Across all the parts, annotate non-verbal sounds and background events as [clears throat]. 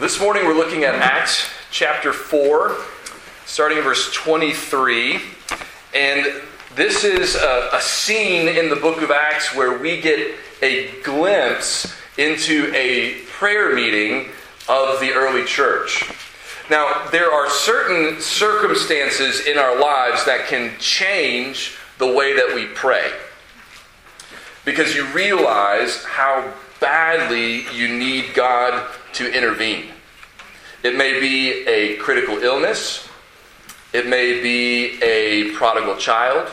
This morning we're looking at Acts chapter 4, starting in verse 23. And this is a, a, scene in the book of Acts where we get a glimpse into a prayer meeting of the early church. Now, there are certain circumstances in our lives that can change the way that we pray. Because you realize how badly you need God to intervene. It may be a critical illness, it may be a prodigal child,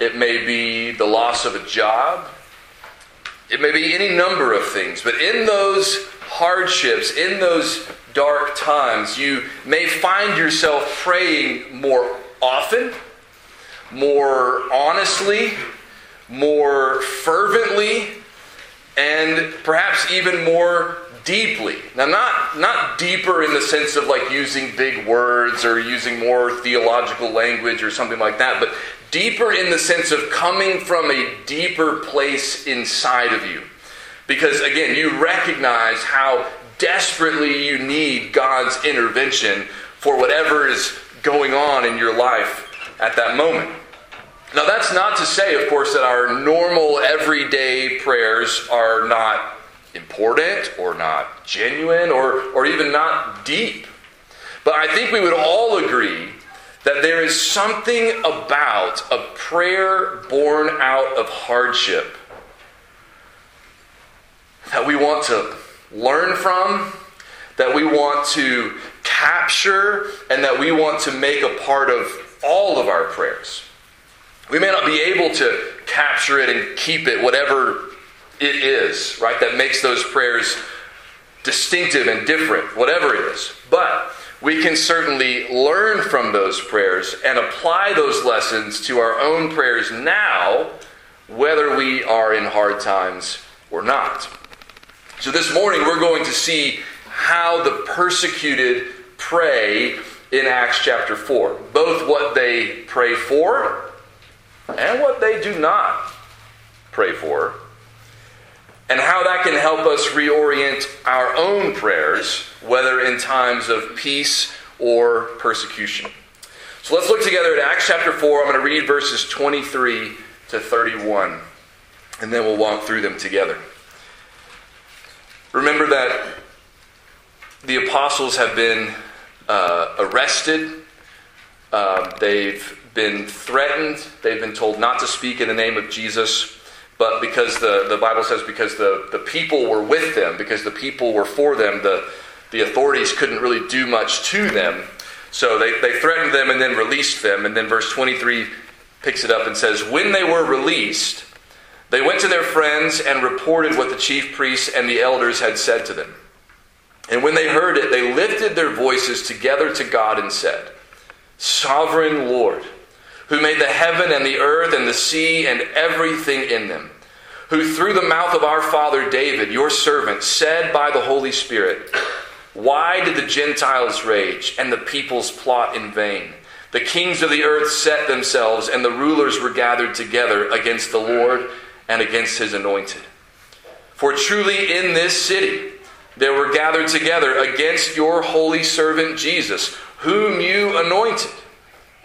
it may be the loss of a job, it may be any number of things. But in those hardships, in those dark times, you may find yourself praying more often, more honestly, more fervently, and perhaps even more deeply. Now, not, not deeper in the sense of like using big words or using more theological language or something like that, but deeper in the sense of coming from a deeper place inside of you. Because again, you recognize how desperately you need God's intervention for whatever is going on in your life at that moment. Now, that's not to say, of course, that our normal everyday prayers are not important or not genuine or, or even not deep. But I think we would all agree that there is something about a prayer born out of hardship that we want to learn from, that we want to capture, and that we want to make a part of all of our prayers. We may not be able to capture it and keep it, whatever it is, right? That makes those prayers distinctive and different, whatever it is. But we can certainly learn from those prayers and apply those lessons to our own prayers now, whether we are in hard times or not. So this morning we're going to see how the persecuted pray in Acts chapter 4. Both what they pray for and what they do not pray for and how that can help us reorient our own prayers, whether in times of peace or persecution. So let's look together at Acts chapter 4. I'm going to read verses 23 to 31, and then we'll walk through them together. Remember that the apostles have been uh, arrested, uh, they've been threatened, they've been told not to speak in the name of Jesus but because the, the Bible says because the, the people were with them, because the people were for them, the, the authorities couldn't really do much to them. So they, they threatened them and then released them. And then verse 23 picks it up and says, When they were released, they went to their friends and reported what the chief priests and the elders had said to them. And when they heard it, they lifted their voices together to God and said, Sovereign Lord, who made the heaven and the earth and the sea and everything in them, who through the mouth of our father David, your servant, said by the Holy Spirit, Why did the Gentiles rage and the peoples plot in vain? The kings of the earth set themselves, and the rulers were gathered together against the Lord and against his anointed. For truly in this city there were gathered together against your holy servant Jesus, whom you anointed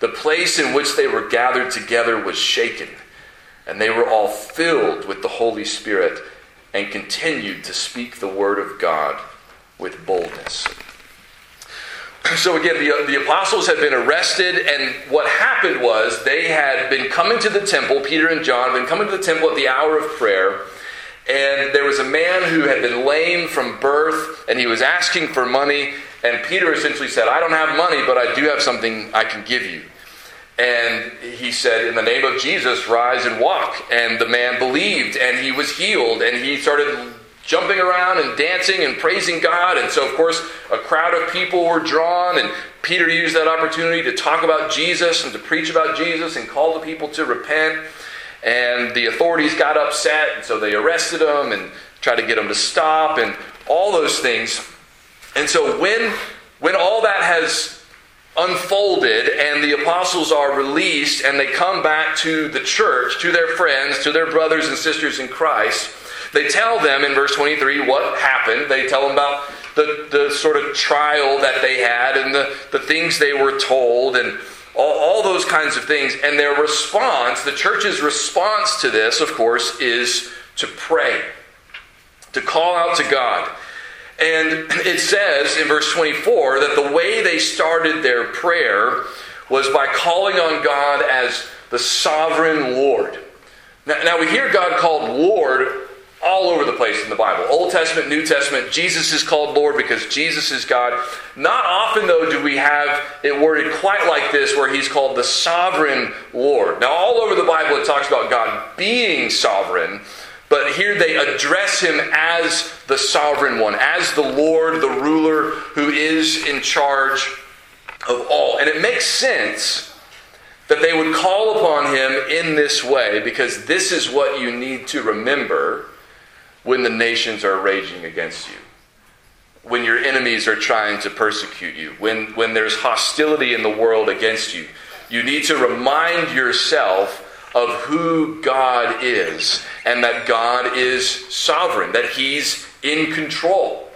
the place in which they were gathered together was shaken, and they were all filled with the Holy Spirit and continued to speak the word of God with boldness. [clears throat] So, again, the, the apostles had been arrested, and what happened was they had been coming to the temple, Peter and John, had been coming to the temple at the hour of prayer, and there was a man who had been lame from birth, and he was asking for money, and Peter essentially said, I don't have money, but I do have something I can give you. And he said, In the name of Jesus, rise and walk. And the man believed, and he was healed, and he started jumping around and dancing and praising God. And so, of course, a crowd of people were drawn, and Peter used that opportunity to talk about Jesus and to preach about Jesus and call the people to repent. And the authorities got upset, and so they arrested him and tried to get him to stop and all those things. And so when when all that has unfolded and the apostles are released and they come back to the church, to their friends, to their brothers and sisters in Christ, they tell them in verse 23 what happened. They tell them about the, the sort of trial that they had and the, the things they were told and all, all those kinds of things. And their response, the church's response to this, of course, is to pray, to call out to God. And it says in verse 24 that the way they started their prayer was by calling on God as the sovereign Lord. Now, now, we hear God called Lord all over the place in the Bible. Old Testament, New Testament, Jesus is called Lord because Jesus is God. Not often, though, do we have it worded quite like this where he's called the sovereign Lord. Now, all over the Bible, it talks about God being sovereign. But here they address him as the sovereign one, as the Lord, the ruler who is in charge of all. And it makes sense that they would call upon him in this way because this is what you need to remember when the nations are raging against you, when your enemies are trying to persecute you, when, when there's hostility in the world against you. You need to remind yourself of who God is and that God is sovereign, that He's in control.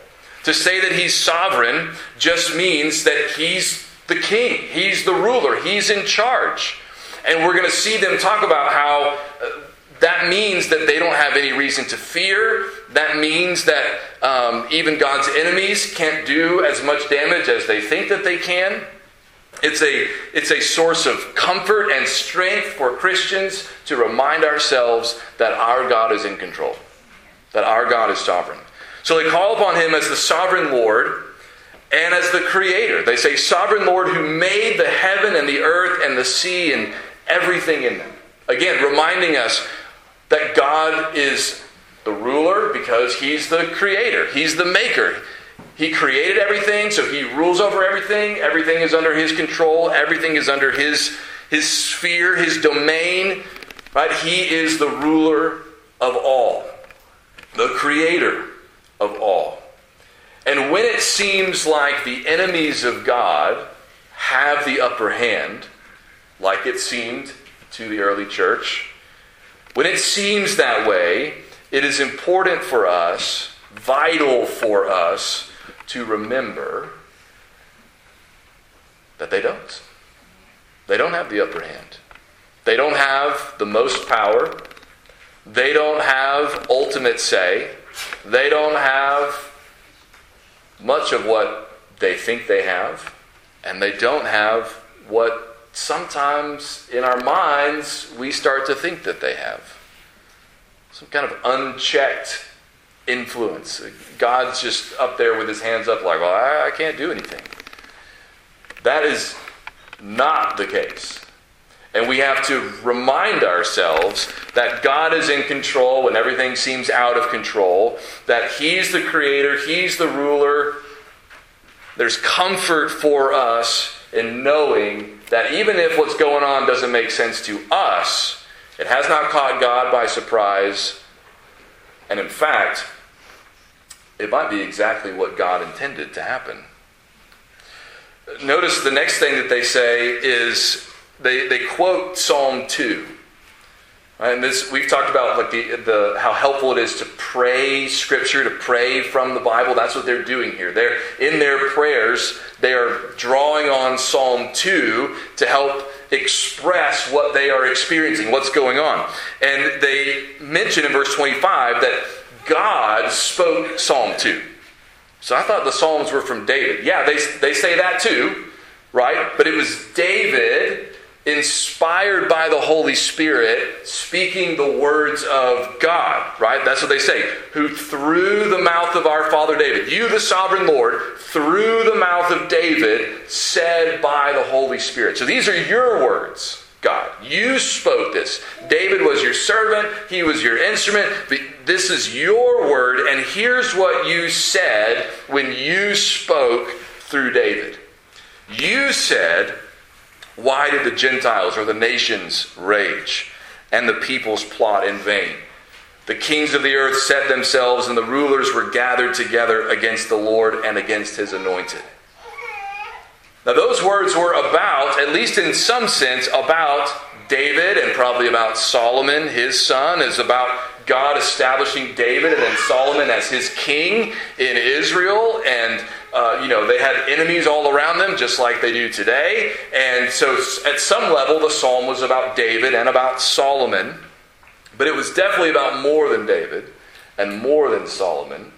To say that He's sovereign just means that He's the king, He's the ruler, He's in charge. And we're going to see them talk about how uh, that means that they don't have any reason to fear. That means that um, even God's enemies can't do as much damage as they think that they can. It's a, it's a source of comfort and strength for Christians to remind ourselves that our God is in control, that our God is sovereign. So they call upon him as the sovereign Lord and as the creator. They say, Sovereign Lord who made the heaven and the earth and the sea and everything in them. Again, reminding us that God is the ruler because he's the creator, he's the maker. He created everything, so he rules over everything. Everything is under his control. Everything is under his, his sphere, his domain. Right? He is the ruler of all, the creator of all. And when it seems like the enemies of God have the upper hand, like it seemed to the early church, when it seems that way, it is important for us, vital for us, to remember that they don't. They don't have the upper hand. They don't have the most power. They don't have ultimate say. They don't have much of what they think they have. And they don't have what sometimes in our minds we start to think that they have. Some kind of unchecked influence. God's just up there with his hands up, like, well, I, I can't do anything. That is not the case. And we have to remind ourselves that God is in control when everything seems out of control, that He's the creator, He's the ruler. There's comfort for us in knowing that even if what's going on doesn't make sense to us, it has not caught God by surprise. And in fact, it might be exactly what God intended to happen. Notice the next thing that they say is they, they quote Psalm 2. And this we've talked about like the, the how helpful it is to pray scripture, to pray from the Bible. That's what they're doing here. They're in their prayers, they are drawing on Psalm 2 to help express what they are experiencing, what's going on. And they mention in verse 25 that God spoke Psalm 2. So I thought the Psalms were from David. Yeah, they, they say that too, right? But it was David, inspired by the Holy Spirit, speaking the words of God, right? That's what they say. Who through the mouth of our father David, you, the sovereign Lord, through the mouth of David, said by the Holy Spirit. So these are your words. God. You spoke this. David was your servant, he was your instrument. this is your word, and here's what you said when you spoke through David. You said, Why did the Gentiles or the nations rage, and the peoples plot in vain? The kings of the earth set themselves, and the rulers were gathered together against the Lord and against his anointed. Now, those words were about, at least in some sense, about David and probably about Solomon, his son, is about God establishing David and then Solomon as his king in Israel. And, uh, you know, they had enemies all around them, just like they do today. And so, at some level, the psalm was about David and about Solomon. But it was definitely about more than David and more than Solomon.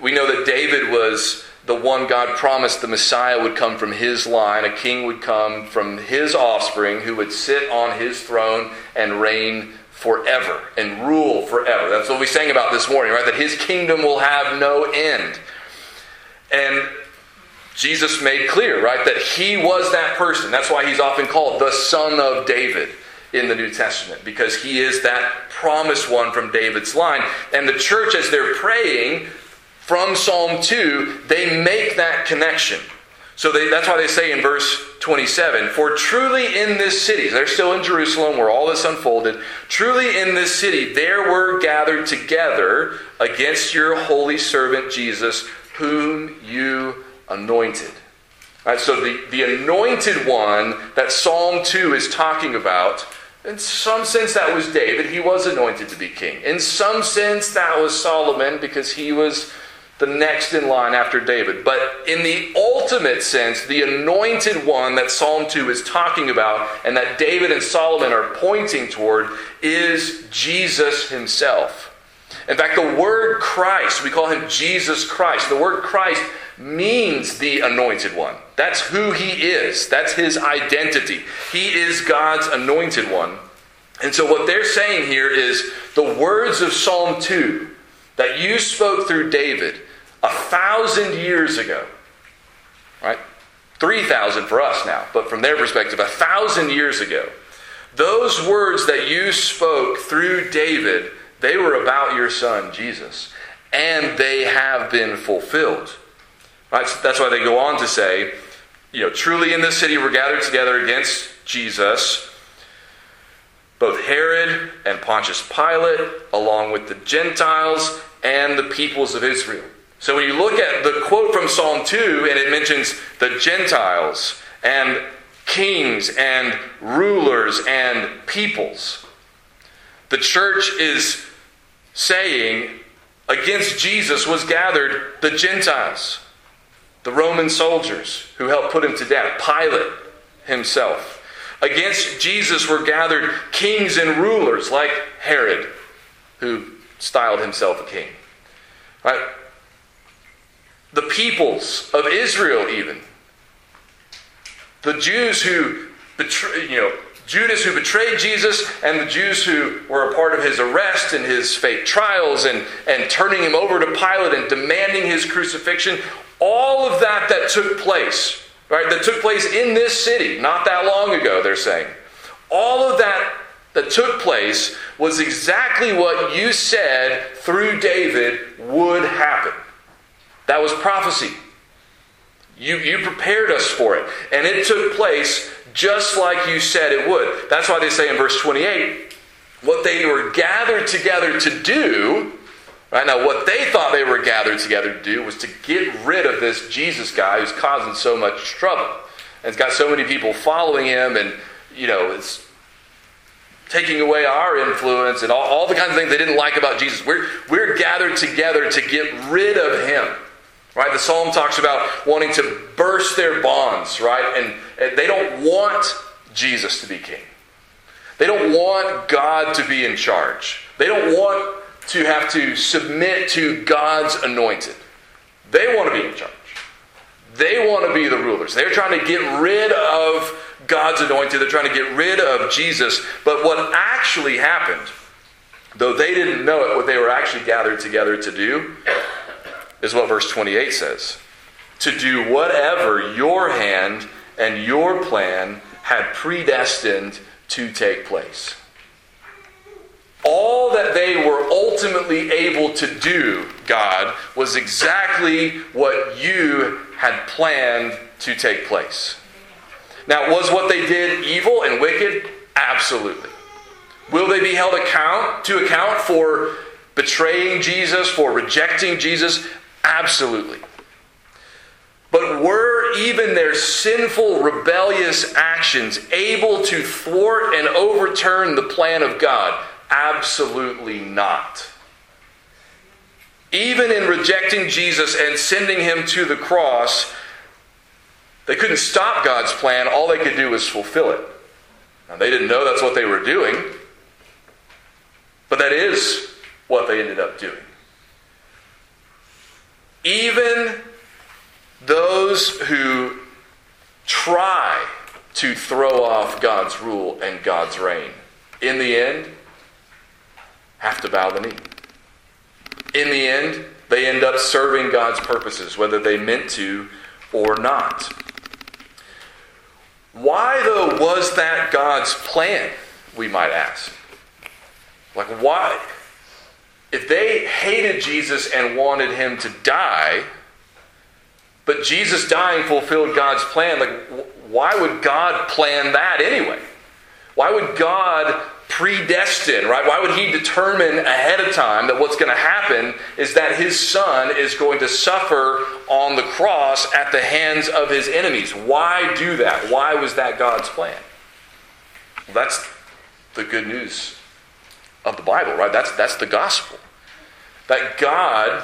We know that David was the one God promised the Messiah would come from his line, a king would come from his offspring who would sit on his throne and reign forever and rule forever. That's what we sang about this morning, right? That his kingdom will have no end. And Jesus made clear, right, that he was that person. That's why he's often called the Son of David in the New Testament, because he is that promised one from David's line. And the church, as they're praying, from Psalm 2, they make that connection. So they, that's why they say in verse 27 For truly in this city, they're still in Jerusalem where all this unfolded, truly in this city there were gathered together against your holy servant Jesus, whom you anointed. Right, so the, the anointed one that Psalm 2 is talking about, in some sense that was David. He was anointed to be king. In some sense that was Solomon because he was the next in line after David. But in the ultimate sense, the anointed one that Psalm 2 is talking about and that David and Solomon are pointing toward is Jesus himself. In fact, the word Christ, we call him Jesus Christ. The word Christ means the anointed one. That's who he is, that's his identity. He is God's anointed one. And so, what they're saying here is the words of Psalm 2 that you spoke through David a thousand years ago, right? 3,000 for us now, but from their perspective, a thousand years ago, those words that you spoke through David, they were about your son, Jesus, and they have been fulfilled. Right? So that's why they go on to say, you know, truly in this city we're gathered together against Jesus, both Herod and Pontius Pilate, along with the Gentiles and the peoples of Israel. So when you look at the quote from Psalm 2, and it mentions the Gentiles and kings and rulers and peoples, the church is saying against Jesus was gathered the Gentiles, the Roman soldiers who helped put him to death, Pilate himself. Against Jesus were gathered kings and rulers like Herod, who styled himself a king. Right? the peoples of Israel, even. The Jews who betrayed, you know, Judas who betrayed Jesus and the Jews who were a part of his arrest and his fake trials and, and turning him over to Pilate and demanding his crucifixion, all of that that took place, right, that took place in this city not that long ago, they're saying. All of that that took place was exactly what you said through David would happen. That was prophecy. You, you prepared us for it. And it took place just like you said it would. That's why they say in verse 28 what they were gathered together to do. Right now, what they thought they were gathered together to do was to get rid of this Jesus guy who's causing so much trouble. And it's got so many people following him, and, you know, it's taking away our influence and all, all the kinds of things they didn't like about Jesus. We're, we're gathered together to get rid of him. Right? The psalm talks about wanting to burst their bonds, right? And they don't want Jesus to be king. They don't want God to be in charge. They don't want to have to submit to God's anointed. They want to be in charge. They want to be the rulers. They're trying to get rid of God's anointed. They're trying to get rid of Jesus. But what actually happened, though they didn't know it, what they were actually gathered together to do is what verse 28 says to do whatever your hand and your plan had predestined to take place. All that they were ultimately able to do, God, was exactly what you had planned to take place. Now, was what they did evil and wicked? Absolutely. Will they be held account to account for betraying Jesus, for rejecting Jesus? Absolutely. But were even their sinful, rebellious actions able to thwart and overturn the plan of God? Absolutely not. Even in rejecting Jesus and sending him to the cross, they couldn't stop God's plan. All they could do was fulfill it. Now, they didn't know that's what they were doing, but that is what they ended up doing. Even those who try to throw off God's rule and God's reign, in the end, have to bow the knee. In the end, they end up serving God's purposes, whether they meant to or not. Why, though, was that God's plan, we might ask? Like, why? If they hated Jesus and wanted him to die, but Jesus dying fulfilled God's plan. Like, why would God plan that anyway? Why would God predestine, right? Why would He determine ahead of time that what's going to happen is that His Son is going to suffer on the cross at the hands of His enemies? Why do that? Why was that God's plan? Well, that's the good news of the Bible, right? That's, that's the gospel. That God,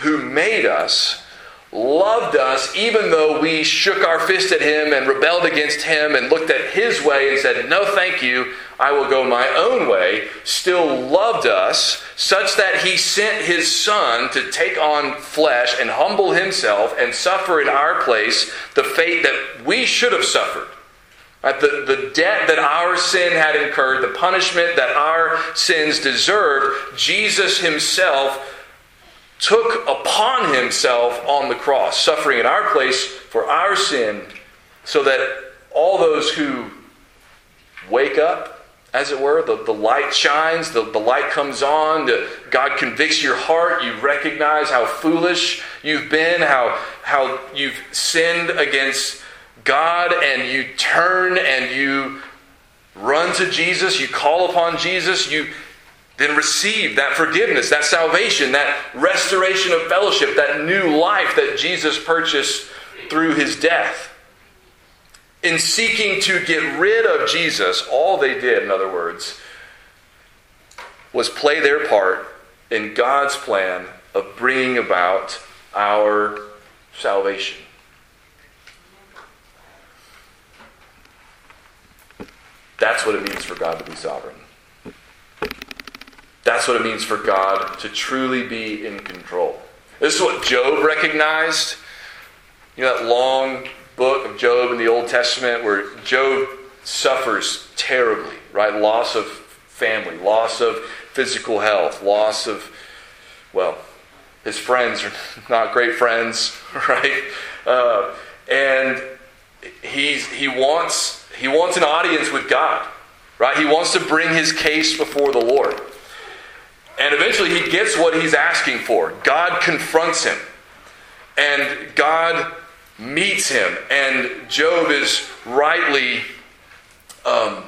who made us, loved us even though we shook our fist at him and rebelled against him and looked at his way and said, No, thank you, I will go my own way, still loved us such that he sent his son to take on flesh and humble himself and suffer in our place the fate that we should have suffered. Right? The, the debt that our sin had incurred, the punishment that our sins deserved, Jesus himself took upon himself on the cross, suffering in our place for our sin, so that all those who wake up, as it were, the, the light shines, the, the light comes on, the, God convicts your heart, you recognize how foolish you've been, how, how you've sinned against God, and you turn and you run to Jesus, you call upon Jesus, you then receive that forgiveness, that salvation, that restoration of fellowship, that new life that Jesus purchased through his death. In seeking to get rid of Jesus, all they did, in other words, was play their part in God's plan of bringing about our salvation. That's what it means for God to be sovereign. That's what it means for God to truly be in control. This is what Job recognized. You know, that long book of Job in the Old Testament where Job suffers terribly, right? Loss of family, loss of physical health, loss of, well, his friends are [laughs] not great friends, [laughs] right? Uh, and he's, he, wants, he wants an audience with God, right? He wants to bring his case before the Lord. And eventually he gets what he's asking for. God confronts him. And God meets him. And Job is rightly um,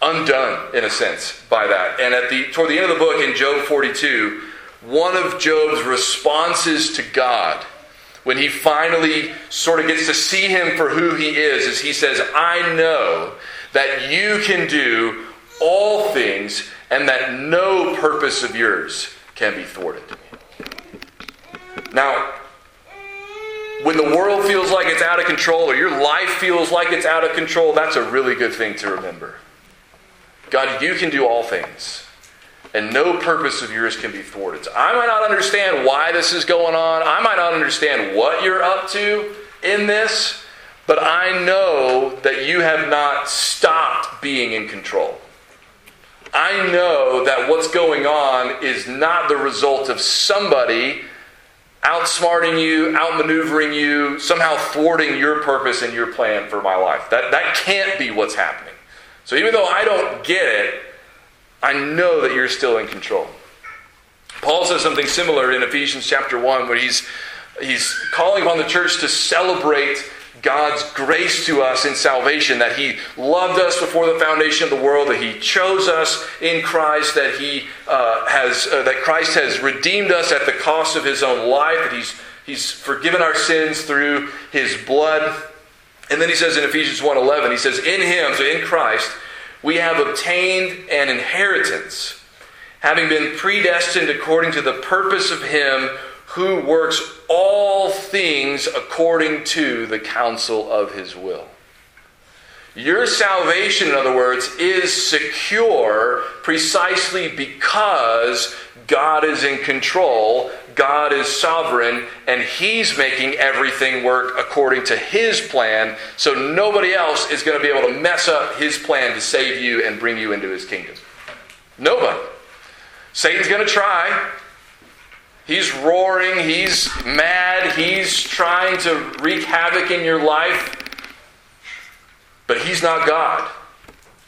undone, in a sense, by that. And at the toward the end of the book, in Job 42, one of Job's responses to God, when he finally sort of gets to see him for who he is, is he says, I know that you can do all things and that no purpose of yours can be thwarted. Now, when the world feels like it's out of control or your life feels like it's out of control, that's a really good thing to remember. God, you can do all things, and no purpose of yours can be thwarted. So I might not understand why this is going on, I might not understand what you're up to in this, but I know that you have not stopped being in control. I know that what's going on is not the result of somebody outsmarting you, outmaneuvering you, somehow thwarting your purpose and your plan for my life. That, that can't be what's happening. So even though I don't get it, I know that you're still in control. Paul says something similar in Ephesians chapter 1 where he's, he's calling upon the church to celebrate God's grace to us in salvation, that He loved us before the foundation of the world, that He chose us in Christ, that He uh, has uh, that Christ has redeemed us at the cost of His own life, that He's He's forgiven our sins through His blood. And then he says in Ephesians 1:11, he says, "In Him, so in Christ, we have obtained an inheritance, having been predestined according to the purpose of Him." who works all things according to the counsel of his will. Your salvation, in other words, is secure precisely because God is in control, God is sovereign, and He's making everything work according to His plan, so nobody else is going to be able to mess up His plan to save you and bring you into His kingdom. Nobody. Satan's going to try. He's roaring, he's mad, he's trying to wreak havoc in your life. But he's not God.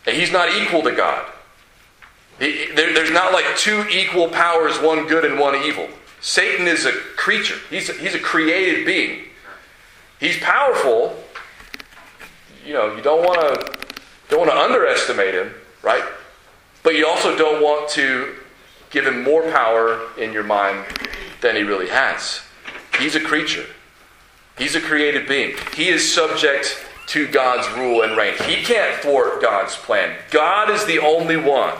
And he's not equal to God. He, there, there's not like two equal powers, one good and one evil. Satan is a creature, he's a, he's a created being. He's powerful. You know, you don't want to don't want to underestimate him, right? But you also don't want to give him more power in your mind than he really has. He's a creature, he's a created being. He is subject to God's rule and reign. He can't thwart God's plan. God is the only one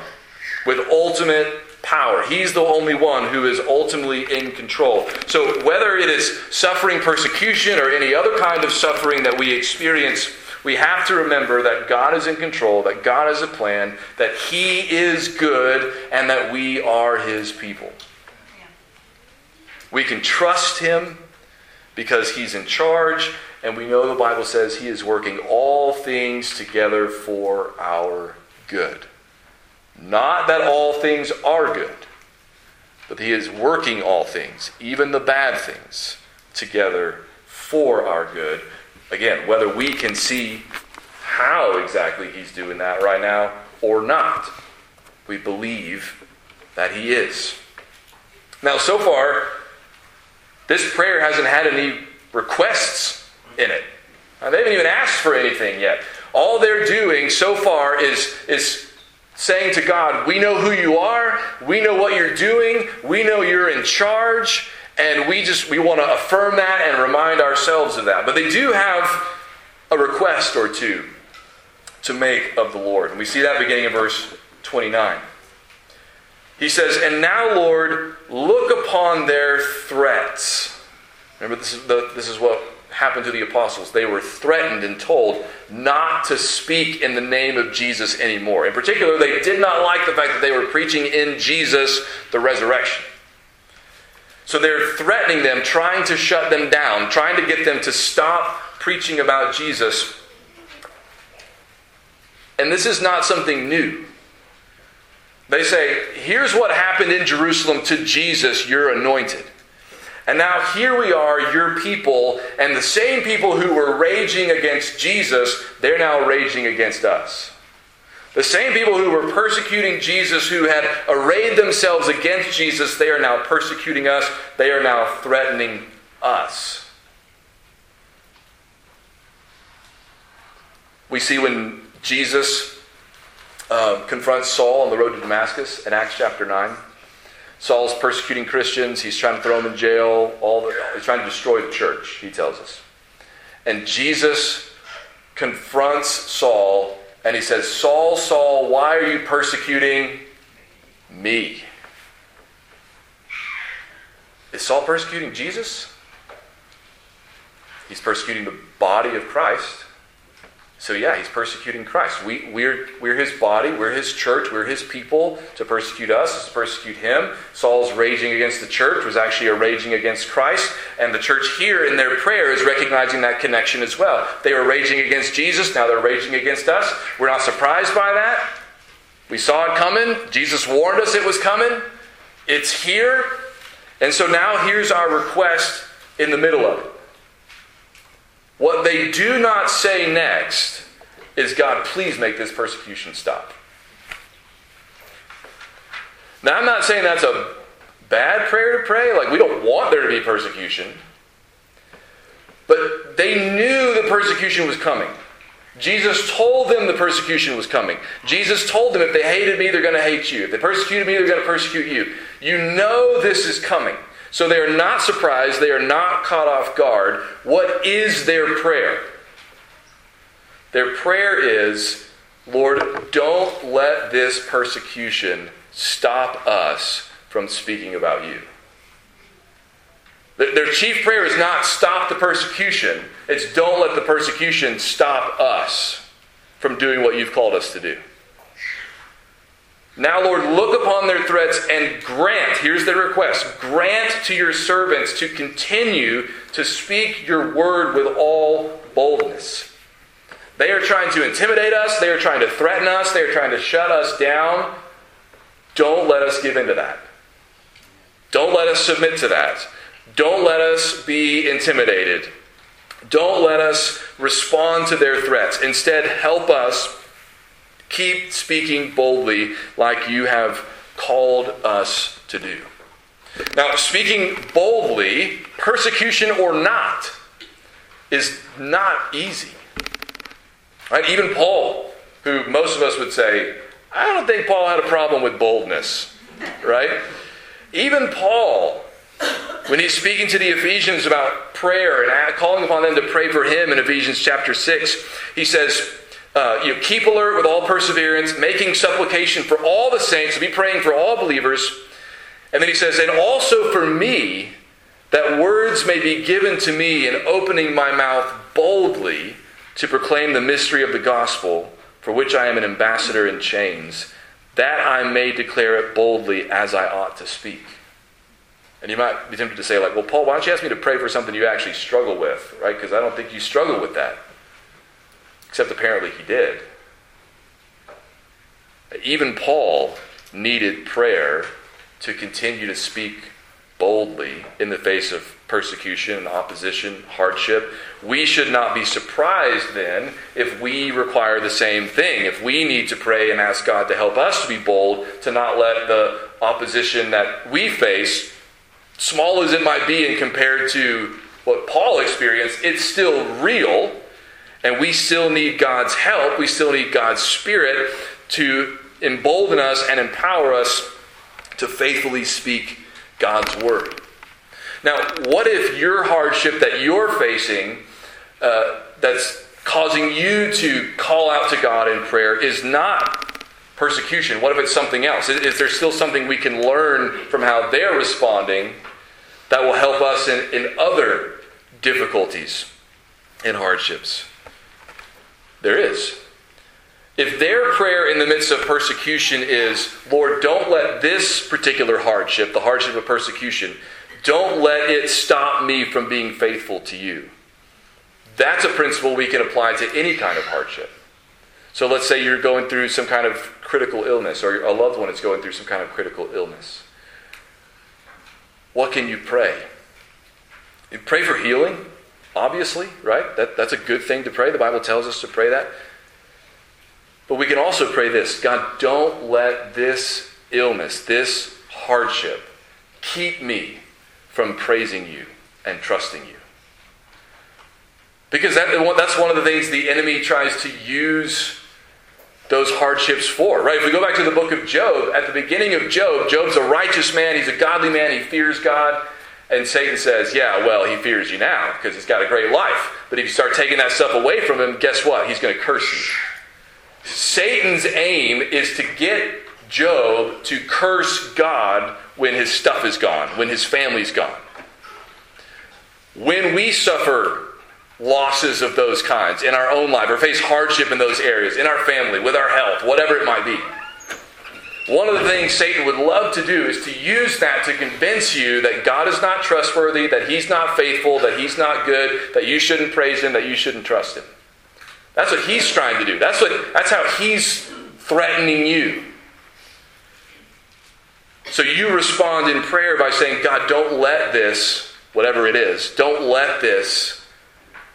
with ultimate power. He's the only one who is ultimately in control. So, whether it is suffering persecution or any other kind of suffering that we experience, we have to remember that God is in control, that God has a plan, that He is good, and that we are His people. We can trust Him because He's in charge, and we know the Bible says He is working all things together for our good. Not that all things are good, but He is working all things, even the bad things, together for our good. Again, whether we can see how exactly He's doing that right now or not, we believe that He is. Now, so far, this prayer hasn't had any requests in it. Now, they haven't even asked for anything yet. All they're doing so far is, is saying to God, We know who you are, we know what you're doing, we know you're in charge, and we just we want to affirm that and remind ourselves of that. But they do have a request or two to make of the Lord. And we see that beginning in verse 29. He says, And now, Lord, look upon their threats. Remember, this is, the, this is what happened to the apostles. They were threatened and told not to speak in the name of Jesus anymore. In particular, they did not like the fact that they were preaching in Jesus the resurrection. So they're threatening them, trying to shut them down, trying to get them to stop preaching about Jesus. And this is not something new. They say, here's what happened in Jerusalem to Jesus, your anointed. And now here we are, your people, and the same people who were raging against Jesus, they're now raging against us. The same people who were persecuting Jesus, who had arrayed themselves against Jesus, they are now persecuting us. They are now threatening us. We see when Jesus uh, confronts Saul on the road to Damascus in Acts chapter 9. Saul's persecuting Christians. He's trying to throw them in jail. All the, he's trying to destroy the church, he tells us. And Jesus confronts Saul and he says, Saul, Saul, why are you persecuting me? Is Saul persecuting Jesus? He's persecuting the body of Christ. So, yeah, he's persecuting Christ. We, we're, we're his body, we're his church, we're his people. To persecute us is to persecute him. Saul's raging against the church was actually a raging against Christ. And the church here in their prayer is recognizing that connection as well. They were raging against Jesus, now they're raging against us. We're not surprised by that. We saw it coming. Jesus warned us it was coming. It's here. And so now here's our request in the middle of it. What they do not say next is God, please make this persecution stop. Now, I'm not saying that's a bad prayer to pray. Like, we don't want there to be persecution. But they knew the persecution was coming. Jesus told them the persecution was coming. Jesus told them if they hated me, they're going to hate you. If they persecuted me, they're going to persecute you. You know this is coming. So they are not surprised. They are not caught off guard. What is their prayer? Their prayer is Lord, don't let this persecution stop us from speaking about you. Their chief prayer is not stop the persecution, it's don't let the persecution stop us from doing what you've called us to do. Now, Lord, look upon their threats and grant, here's their request grant to your servants to continue to speak your word with all boldness. They are trying to intimidate us, they are trying to threaten us, they are trying to shut us down. Don't let us give in to that. Don't let us submit to that. Don't let us be intimidated. Don't let us respond to their threats. Instead, help us keep speaking boldly like you have called us to do. Now, speaking boldly, persecution or not, is not easy. Right? Even Paul, who most of us would say, I don't think Paul had a problem with boldness, right? Even Paul when he's speaking to the Ephesians about prayer and calling upon them to pray for him in Ephesians chapter 6, he says, uh, you know, keep alert with all perseverance, making supplication for all the saints, be praying for all believers. And then he says, and also for me, that words may be given to me in opening my mouth boldly to proclaim the mystery of the gospel, for which I am an ambassador in chains, that I may declare it boldly as I ought to speak. And you might be tempted to say, like, well, Paul, why don't you ask me to pray for something you actually struggle with, right? Because I don't think you struggle with that. Except apparently he did. Even Paul needed prayer to continue to speak boldly in the face of persecution, and opposition, hardship. We should not be surprised then if we require the same thing. If we need to pray and ask God to help us to be bold, to not let the opposition that we face small as it might be and compared to what Paul experienced, it's still real. And we still need God's help. We still need God's Spirit to embolden us and empower us to faithfully speak God's Word. Now, what if your hardship that you're facing, uh, that's causing you to call out to God in prayer, is not persecution? What if it's something else? Is, is there still something we can learn from how they're responding that will help us in, in other difficulties and hardships? There is. If their prayer in the midst of persecution is, Lord, don't let this particular hardship, the hardship of persecution, don't let it stop me from being faithful to you. That's a principle we can apply to any kind of hardship. So let's say you're going through some kind of critical illness, or a loved one is going through some kind of critical illness. What can you pray? You pray for healing, obviously, right? That, that's a good thing to pray. The Bible tells us to pray that. But we can also pray this God, don't let this illness, this hardship, keep me from praising you and trusting you. Because that, that's one of the things the enemy tries to use those hardships for, right? If we go back to the book of Job, at the beginning of Job, Job's a righteous man, he's a godly man, he fears God. And Satan says, Yeah, well, he fears you now because he's got a great life. But if you start taking that stuff away from him, guess what? He's going to curse you. Satan's aim is to get Job to curse God when his stuff is gone, when his family's gone. When we suffer losses of those kinds in our own life or face hardship in those areas, in our family, with our health, whatever it might be. One of the things Satan would love to do is to use that to convince you that God is not trustworthy, that He's not faithful, that He's not good, that you shouldn't praise Him, that you shouldn't trust Him. That's what He's trying to do. That's, what, that's how He's threatening you. So you respond in prayer by saying, God, don't let this, whatever it is, don't let this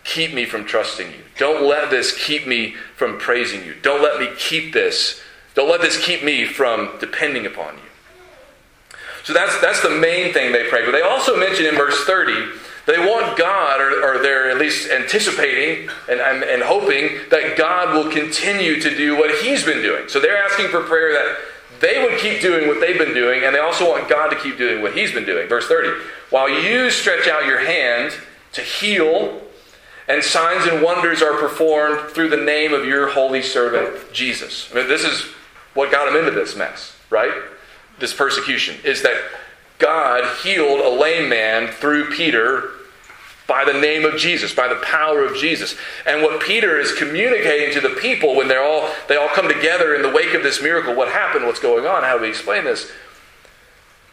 keep me from trusting you. Don't let this keep me from praising you. Don't let me keep this. Don't let this keep me from depending upon you. So that's, that's the main thing they pray. But they also mention in verse 30 they want God, or, or they're at least anticipating and, and, and hoping that God will continue to do what He's been doing. So they're asking for prayer that they would keep doing what they've been doing, and they also want God to keep doing what He's been doing. Verse 30 While you stretch out your hand to heal, and signs and wonders are performed through the name of your holy servant Jesus. I mean, this is what got him into this mess, right? This persecution is that God healed a lame man through Peter by the name of Jesus, by the power of Jesus. And what Peter is communicating to the people when they're all they all come together in the wake of this miracle, what happened, what's going on, how do we explain this?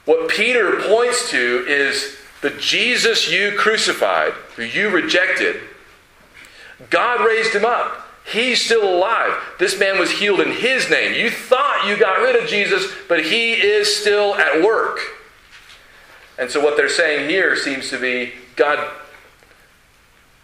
What Peter points to is the Jesus you crucified, who you rejected, God raised him up. He's still alive. This man was healed in his name. You thought you got rid of Jesus, but he is still at work. And so what they're saying here seems to be God,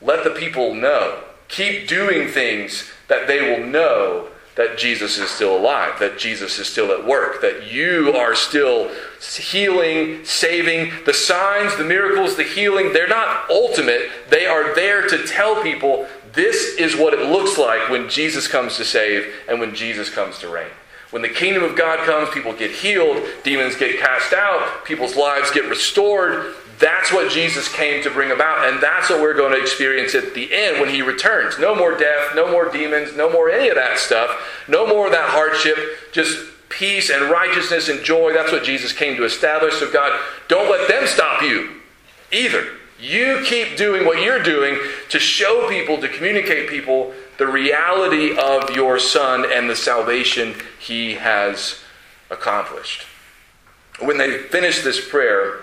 let the people know. Keep doing things that they will know that Jesus is still alive, that Jesus is still at work, that you are still healing, saving. The signs, the miracles, the healing, they're not ultimate. They are there to tell people this is what it looks like when Jesus comes to save and when Jesus comes to reign. When the kingdom of God comes, people get healed, demons get cast out, people's lives get restored. That's what Jesus came to bring about, and that's what we're going to experience at the end when he returns. No more death, no more demons, no more any of that stuff, no more of that hardship, just peace and righteousness and joy. That's what Jesus came to establish. So, God, don't let them stop you either. You keep doing what you're doing to show people, to communicate people the reality of your Son and the salvation he has accomplished. When they finished this prayer,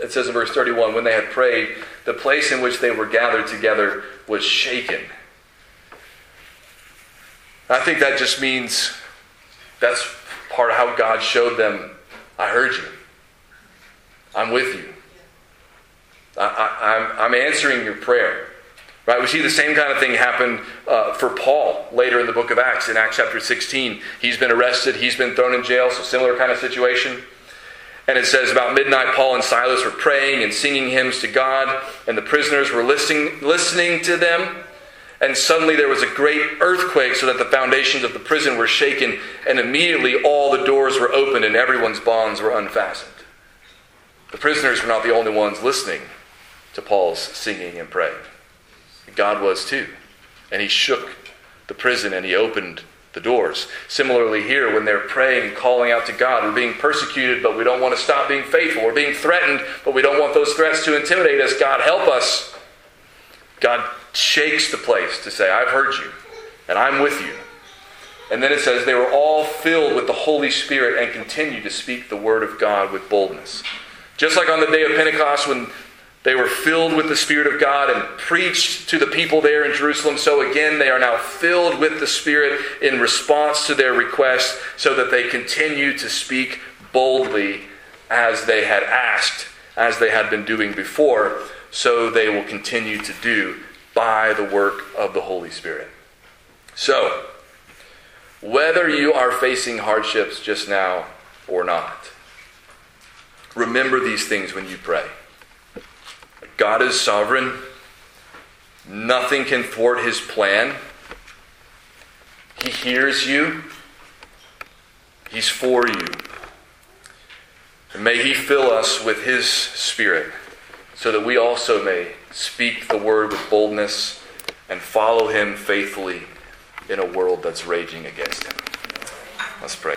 it says in verse 31 when they had prayed, the place in which they were gathered together was shaken. I think that just means that's part of how God showed them I heard you, I'm with you. I, am answering your prayer. Right? We see the same kind of thing happen uh, for Paul later in the book of Acts, in Acts chapter 16. He's been arrested, he's been thrown in jail, so similar kind of situation. And it says about midnight, Paul and Silas were praying and singing hymns to God, and the prisoners were listening, listening to them. And suddenly there was a great earthquake, so that the foundations of the prison were shaken, and immediately all the doors were opened and everyone's bonds were unfastened. The prisoners were not the only ones listening to Paul's singing and praying. God was too. And he shook the prison and he opened the doors. Similarly, here, when they're praying and calling out to God, we're being persecuted, but we don't want to stop being faithful. We're being threatened, but we don't want those threats to intimidate us. God, help us. God shakes the place to say, I've heard you, and I'm with you. And then it says, they were all filled with the Holy Spirit and continued to speak the word of God with boldness. Just like on the day of Pentecost when they were filled with the Spirit of God and preached to the people there in Jerusalem. So again, they are now filled with the Spirit in response to their request so that they continue to speak boldly as they had asked, as they had been doing before. So they will continue to do by the work of the Holy Spirit. So, whether you are facing hardships just now or not, remember these things when you pray. God is sovereign. Nothing can thwart his plan. He hears you. He's for you. And may he fill us with his spirit so that we also may speak the word with boldness and follow him faithfully in a world that's raging against him. Let's pray.